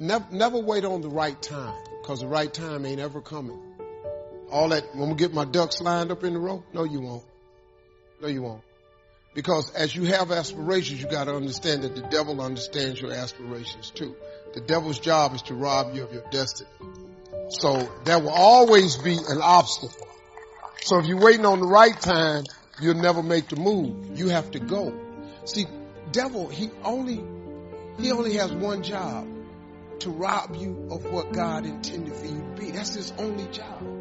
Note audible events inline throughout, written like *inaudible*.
never, never wait on the right time, because the right time ain't ever coming. All that, when we get my ducks lined up in the row, no you won't. No you won't. Because as you have aspirations, you gotta understand that the devil understands your aspirations too. The devil's job is to rob you of your destiny. So there will always be an obstacle. So if you're waiting on the right time, you'll never make the move. You have to go. See, devil, he only, he only has one job to rob you of what God intended for you to be. That's his only job.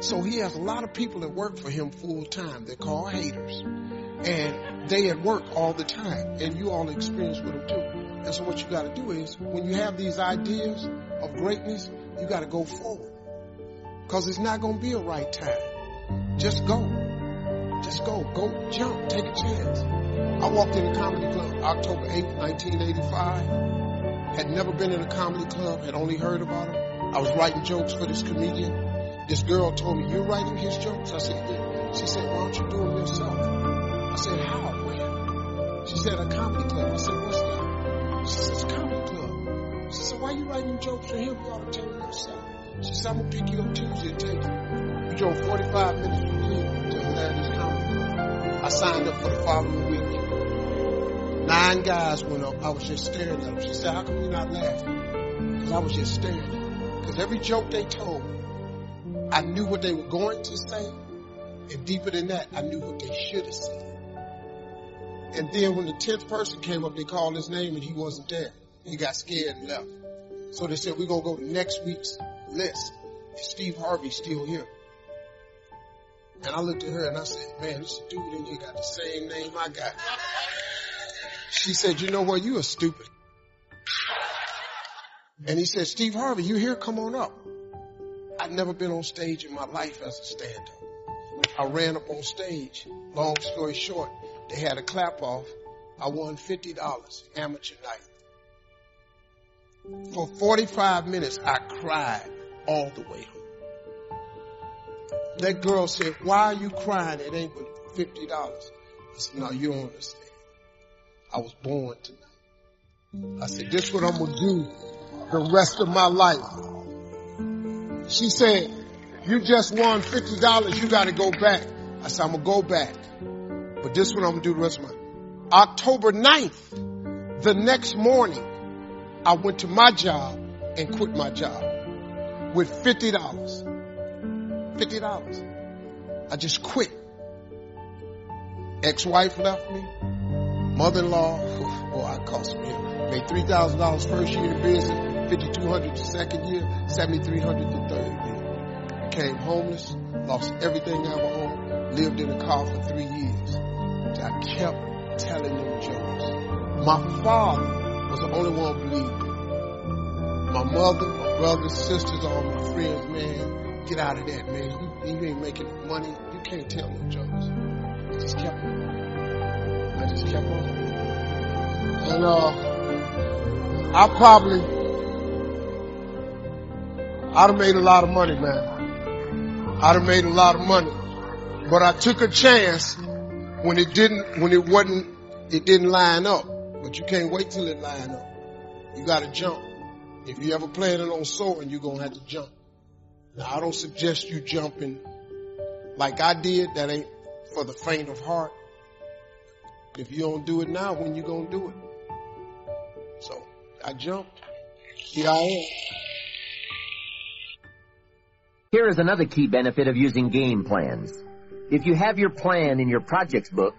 So he has a lot of people that work for him full time. They're called haters. And they at work all the time. And you all experience with them too. And so what you gotta do is, when you have these ideas of greatness, you gotta go forward. Cause it's not gonna be a right time. Just go. Just go. Go jump. Take a chance. I walked in a comedy club October 8th, 1985. Had never been in a comedy club, had only heard about him. I was writing jokes for this comedian. This girl told me, you're writing his jokes? I said, yeah. She said, why don't you do them yourself? I said, how? Where? She said, a comedy club. I said, what's that? She said, it's a comedy club. She said, why are you writing jokes for him? You ought to tell him yourself. She said, I'm going to pick you up Tuesday and take you. We drove 45 minutes from here to Atlantis Comedy Club. I signed up for the following week. Nine guys went up. I was just staring at them. She said, how come you're not laughing? Because I was just staring. Because every joke they told, I knew what they were going to say. And deeper than that, I knew what they should have said. And then when the 10th person came up, they called his name and he wasn't there. He got scared and left. So they said, we're going to go to next week's list. Is Steve Harvey still here? And I looked at her and I said, man, this dude in here got the same name I got. She said, you know what? You are stupid. And he said, Steve Harvey, you here? Come on up. I'd never been on stage in my life as a stand-up. I ran up on stage. Long story short, they had a clap off. I won $50 amateur night. For 45 minutes, I cried all the way home. That girl said, why are you crying? It ain't but $50. I said, no, you don't understand. I was born tonight. I said, this is what I'm going to do the rest of my life. She said, you just won $50. You got to go back. I said, I'm going to go back. But this is what I'm going to do the rest of my life. October 9th, the next morning, I went to my job and quit my job with $50. $50. I just quit. Ex-wife left me. Mother-in-law, boy, I cost me. Made $3,000 first year in business, 5200 the second year, 7300 the third year. Became homeless, lost everything I ever owned, lived in a car for three years. I kept telling them jokes. My father was the only one who believed. My mother, my brothers, sisters, all my friends, man, get out of that, man. You, you ain't making money. You can't tell no jokes. I just kept And, uh, I probably, I'd have made a lot of money, man. I'd have made a lot of money. But I took a chance when it didn't, when it wasn't, it didn't line up. But you can't wait till it line up. You gotta jump. If you ever planning on soaring, you're gonna have to jump. Now I don't suggest you jumping like I did. That ain't for the faint of heart. If you don't do it now, when you gonna do it? So I jumped. Here I am. Here is another key benefit of using game plans. If you have your plan in your projects book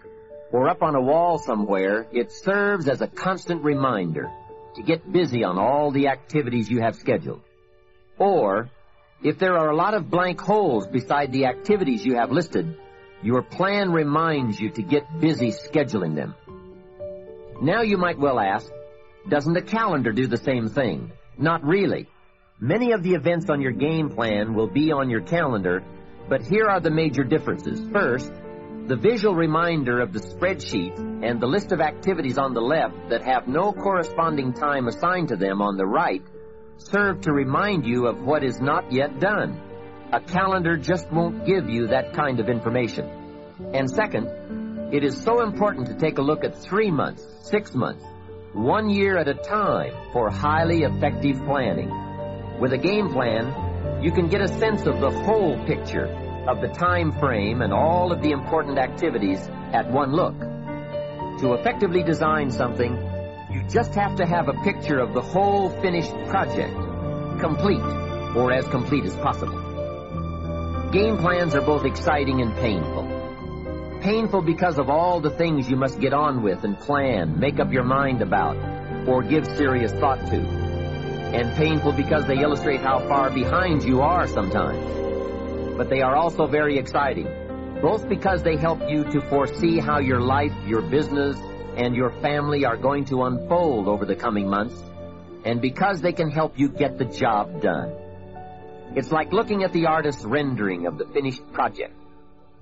or up on a wall somewhere, it serves as a constant reminder to get busy on all the activities you have scheduled. Or, if there are a lot of blank holes beside the activities you have listed, your plan reminds you to get busy scheduling them. Now you might well ask, doesn't a calendar do the same thing? Not really. Many of the events on your game plan will be on your calendar, but here are the major differences. First, the visual reminder of the spreadsheet and the list of activities on the left that have no corresponding time assigned to them on the right serve to remind you of what is not yet done. A calendar just won't give you that kind of information. And second, it is so important to take a look at three months, six months, one year at a time for highly effective planning. With a game plan, you can get a sense of the whole picture of the time frame and all of the important activities at one look. To effectively design something, you just have to have a picture of the whole finished project, complete, or as complete as possible. Game plans are both exciting and painful. Painful because of all the things you must get on with and plan, make up your mind about, or give serious thought to. And painful because they illustrate how far behind you are sometimes. But they are also very exciting, both because they help you to foresee how your life, your business, and your family are going to unfold over the coming months, and because they can help you get the job done. It's like looking at the artist's rendering of the finished project.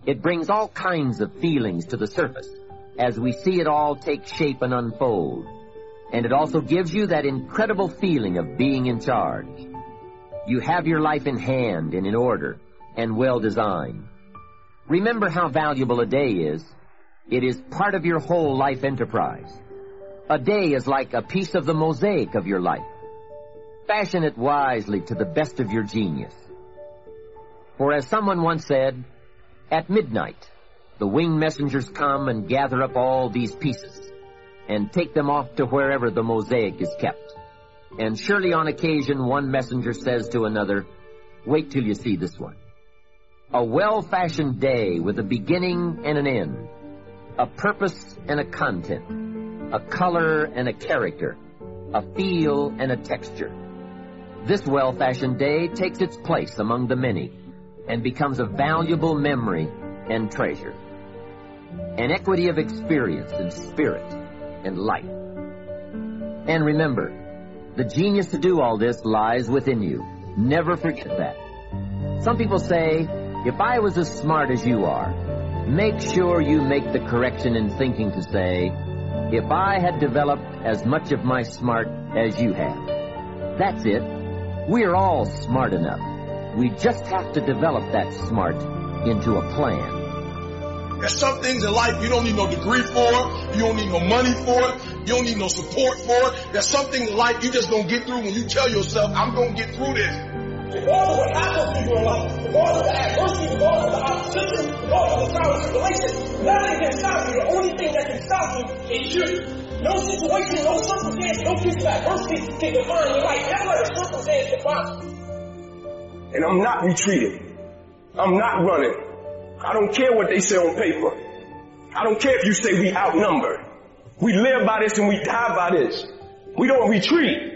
It brings all kinds of feelings to the surface as we see it all take shape and unfold. And it also gives you that incredible feeling of being in charge. You have your life in hand and in order and well designed. Remember how valuable a day is it is part of your whole life enterprise. A day is like a piece of the mosaic of your life. Fashion it wisely to the best of your genius. For as someone once said, at midnight, the winged messengers come and gather up all these pieces and take them off to wherever the mosaic is kept. And surely on occasion one messenger says to another, wait till you see this one. A well-fashioned day with a beginning and an end a purpose and a content, a color and a character, a feel and a texture. This well-fashioned day takes its place among the many and becomes a valuable memory and treasure. An equity of experience and spirit and life. And remember, the genius to do all this lies within you. Never forget that. Some people say, if I was as smart as you are, make sure you make the correction in thinking to say, if I had developed as much of my smart as you have. That's it. We're all smart enough. We just have to develop that smart into a plan. There's some things in life you don't need no degree for, you don't need no money for you don't need no support for it. There's something in life you just gonna get through when you tell yourself, I'm gonna get through this regardless of what happens to you in life, regardless of the adversity, regardless of the opposition, regardless of the trials and tribulations, nothing can stop you. The only thing that can stop you is you. No situation, no circumstance, no of adversity can define your life. Never let a circumstance define. And I'm not retreating. I'm not running. I don't care what they say on paper. I don't care if you say we outnumbered. We live by this and we die by this. We don't retreat.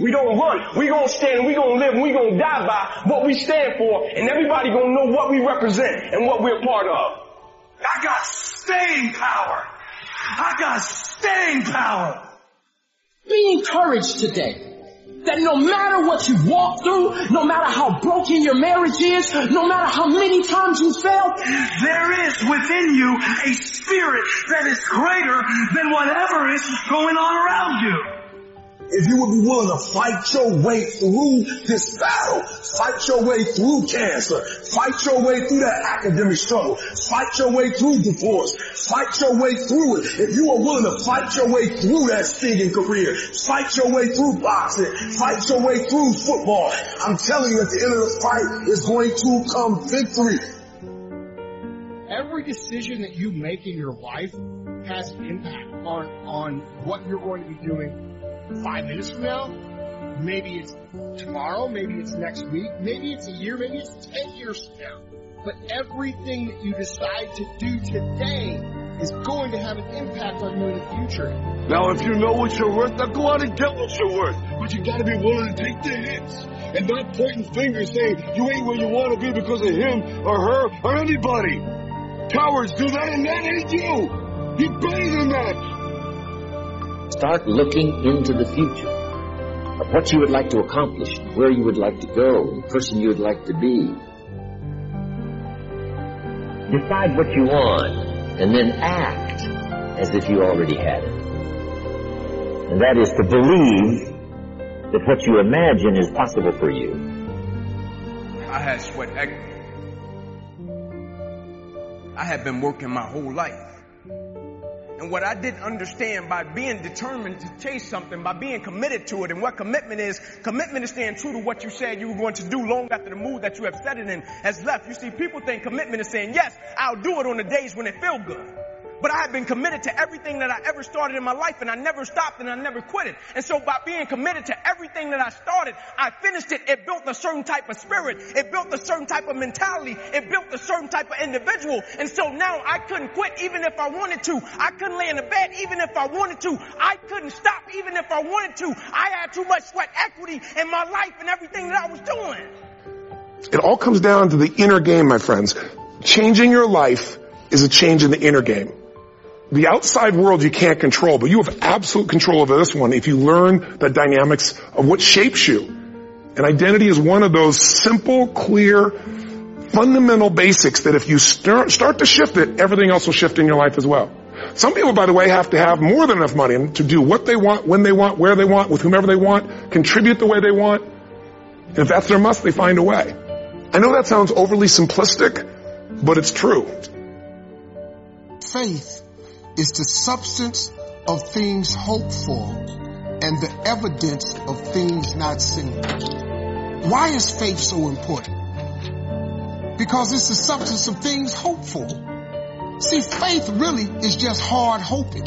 We don't run. We gonna stand. We gonna live. We gonna die by what we stand for, and everybody gonna know what we represent and what we're part of. I got staying power. I got staying power. Be encouraged today. That no matter what you walk through, no matter how broken your marriage is, no matter how many times you failed, there is within you a spirit that is greater than whatever is going on around you if you would be willing to fight your way through this battle, fight your way through cancer, fight your way through that academic struggle, fight your way through divorce, fight your way through it. If you are willing to fight your way through that singing career, fight your way through boxing, fight your way through football, I'm telling you at the end of the fight is going to come victory. Every decision that you make in your life has impact on, on what you're going to be doing five minutes from now. Maybe it's tomorrow. Maybe it's next week. Maybe it's a year. Maybe it's 10 years from now. But everything that you decide to do today is going to have an impact on you in the future. Now, if you know what you're worth, now go out and get what you're worth. But you gotta be willing to take the hits and not pointing fingers saying you ain't where you want to be because of him or her or anybody. Cowards do that and that ain't you. You're better than that. Start looking into the future of what you would like to accomplish, where you would like to go, the person you would like to be. Decide what you want and then act as if you already had it. And that is to believe that what you imagine is possible for you. I had sweat equity. I had been working my whole life. And what I didn't understand by being determined to chase something, by being committed to it, and what commitment is, commitment is staying true to what you said you were going to do long after the mood that you have set it in has left. You see, people think commitment is saying, yes, I'll do it on the days when it feel good. But I have been committed to everything that I ever started in my life and I never stopped and I never quit it. And so by being committed to everything that I started, I finished it. It built a certain type of spirit. It built a certain type of mentality. It built a certain type of individual. And so now I couldn't quit even if I wanted to. I couldn't lay in the bed even if I wanted to. I couldn't stop even if I wanted to. I had too much sweat equity in my life and everything that I was doing. It all comes down to the inner game, my friends. Changing your life is a change in the inner game. The outside world you can't control, but you have absolute control over this one if you learn the dynamics of what shapes you. And identity is one of those simple, clear, fundamental basics that if you start, start to shift it, everything else will shift in your life as well. Some people, by the way, have to have more than enough money to do what they want, when they want, where they want, with whomever they want, contribute the way they want. And if that's their must, they find a way. I know that sounds overly simplistic, but it's true. Faith is the substance of things hoped for and the evidence of things not seen. Why is faith so important? Because it's the substance of things hoped for. See, faith really is just hard hoping.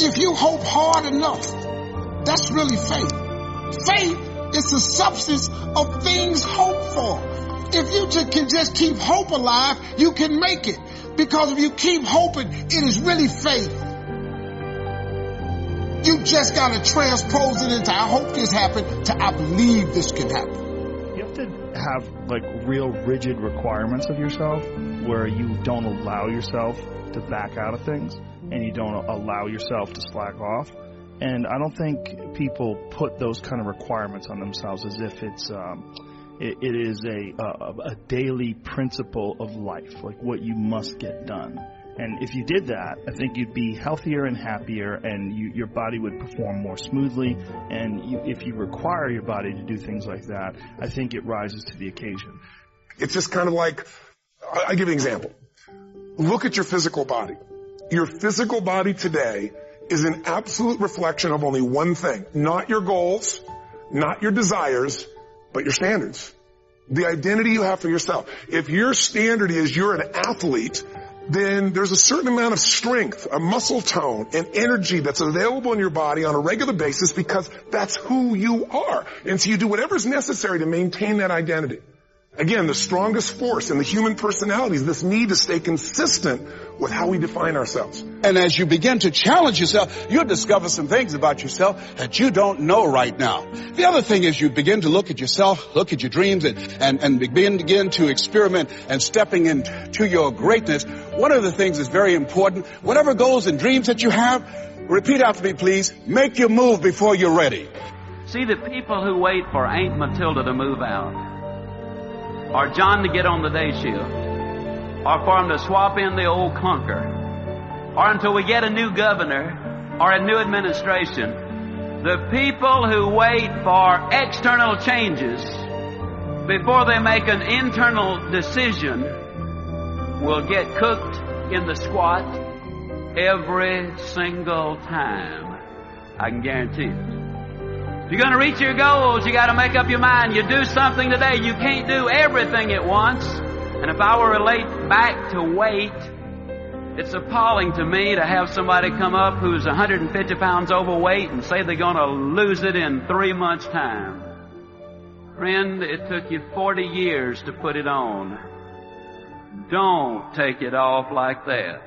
If you hope hard enough, that's really faith. Faith is the substance of things hoped for. If you just can just keep hope alive, you can make it. Because if you keep hoping, it is really faith. You just gotta transpose it into I hope this happened to I believe this can happen. You have to have like real rigid requirements of yourself where you don't allow yourself to back out of things and you don't allow yourself to slack off. And I don't think people put those kind of requirements on themselves as if it's um, it, it is a, a a daily principle of life, like what you must get done. And if you did that, I think you'd be healthier and happier, and you, your body would perform more smoothly. And you, if you require your body to do things like that, I think it rises to the occasion. It's just kind of like, I'll give you an example. Look at your physical body. Your physical body today is an absolute reflection of only one thing. Not your goals, not your desires, but your standards. The identity you have for yourself. If your standard is you're an athlete, then there's a certain amount of strength, a muscle tone, and energy that's available in your body on a regular basis because that's who you are. And so you do whatever's necessary to maintain that identity. Again, the strongest force in the human personality is this need to stay consistent with how we define ourselves. And as you begin to challenge yourself, you'll discover some things about yourself that you don't know right now. The other thing is you begin to look at yourself, look at your dreams, and, and, and begin, begin to experiment and stepping into your greatness. One of the things that's very important, whatever goals and dreams that you have, repeat after me please, make your move before you're ready. See, the people who wait for Aunt Matilda to move out, or John to get on the day shift, or for him to swap in the old clunker, or until we get a new governor or a new administration. The people who wait for external changes before they make an internal decision will get cooked in the squat every single time. I can guarantee it. If you're going to reach your goals, you got to make up your mind. You do something today. You can't do everything at once. And if I were relate back to weight, it's appalling to me to have somebody come up who's 150 pounds overweight and say they're going to lose it in three months' time. Friend, it took you 40 years to put it on. Don't take it off like that.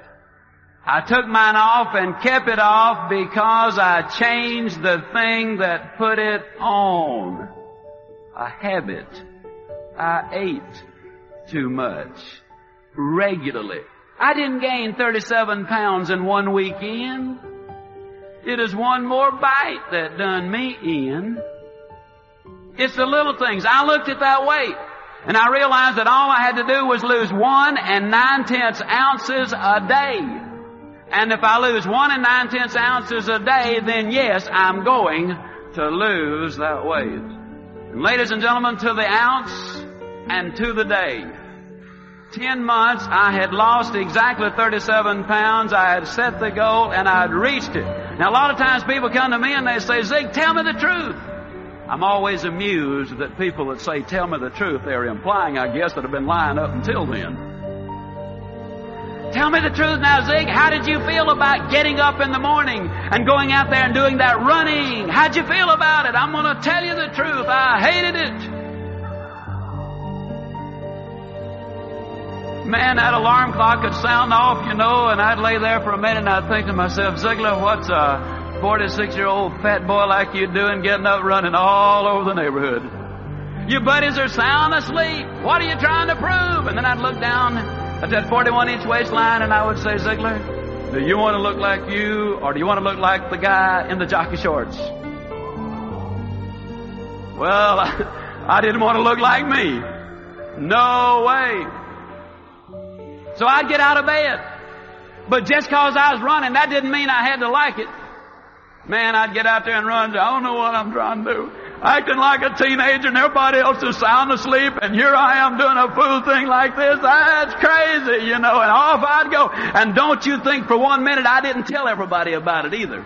I took mine off and kept it off because I changed the thing that put it on. A habit. I ate too much. Regularly. I didn't gain 37 pounds in one weekend. It is one more bite that done me in. It's the little things. I looked at that weight and I realized that all I had to do was lose one and nine tenths ounces a day. And if I lose one and nine tenths ounces a day, then yes, I'm going to lose that weight. And ladies and gentlemen, to the ounce and to the day. 10 months, I had lost exactly 37 pounds. I had set the goal and I had reached it. Now a lot of times people come to me and they say, Zig, tell me the truth. I'm always amused that people that say, tell me the truth, they're implying, I guess, that have been lying up until then. Tell me the truth now, Zig. How did you feel about getting up in the morning and going out there and doing that running? How'd you feel about it? I'm going to tell you the truth. I hated it. Man, that alarm clock would sound off, you know, and I'd lay there for a minute and I'd think to myself, Ziglar, what's a 46 year old fat boy like you doing getting up running all over the neighborhood? Your buddies are sound asleep. What are you trying to prove? And then I'd look down at that 41 inch waistline and I would say, Ziglar, do you want to look like you or do you want to look like the guy in the jockey shorts? Well, *laughs* I didn't want to look like me. No way. So I'd get out of bed. But just cause I was running, that didn't mean I had to like it. Man, I'd get out there and run. I don't know what I'm trying to do. Acting like a teenager and everybody else is sound asleep and here I am doing a fool thing like this. That's crazy, you know, and off I'd go. And don't you think for one minute I didn't tell everybody about it either.